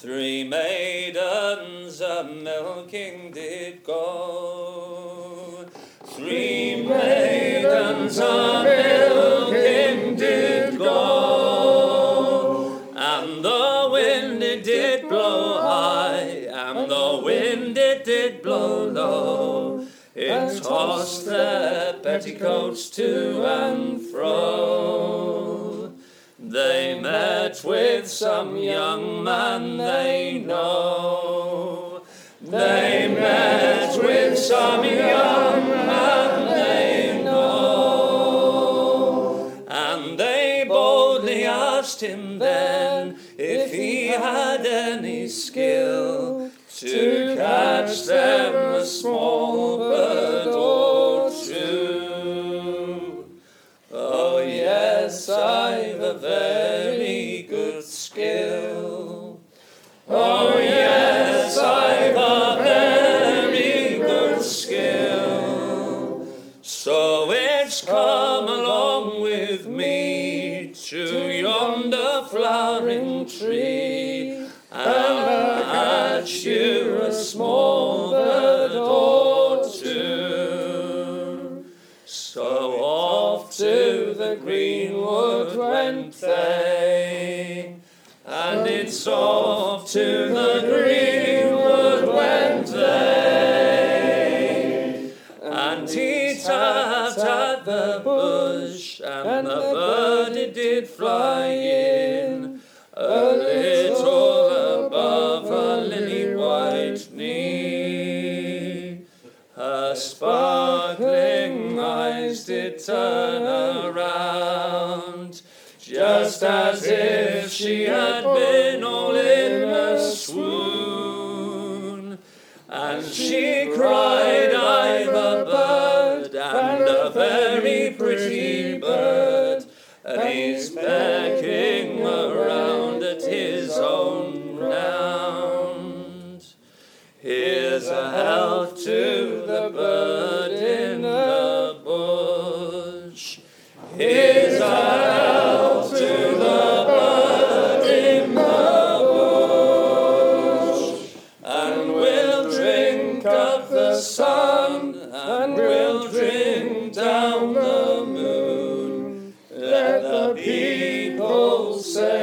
Three maidens a milking did go. Three maidens a milking did go. And the wind it did blow high, and the wind it did blow low. It tossed their petticoats to and fro. They met with some young man they know. They met with some young man they know. And they boldly asked him then if he had any skill to So it's come along with me to yonder flowering tree and catch you a small bird or two. So off to the greenwood went they, and it's off to the greenwood the bush, and the bird it did fly in, a little above her lily white knee. Her sparkling eyes did turn around, just as if she had been all in a swoon. And she cried very pretty bird, and he's pecking around at his own round. Here's a health to the bird in the bush. Here's a health to the bird in the bush, and we'll drink up the sun. say.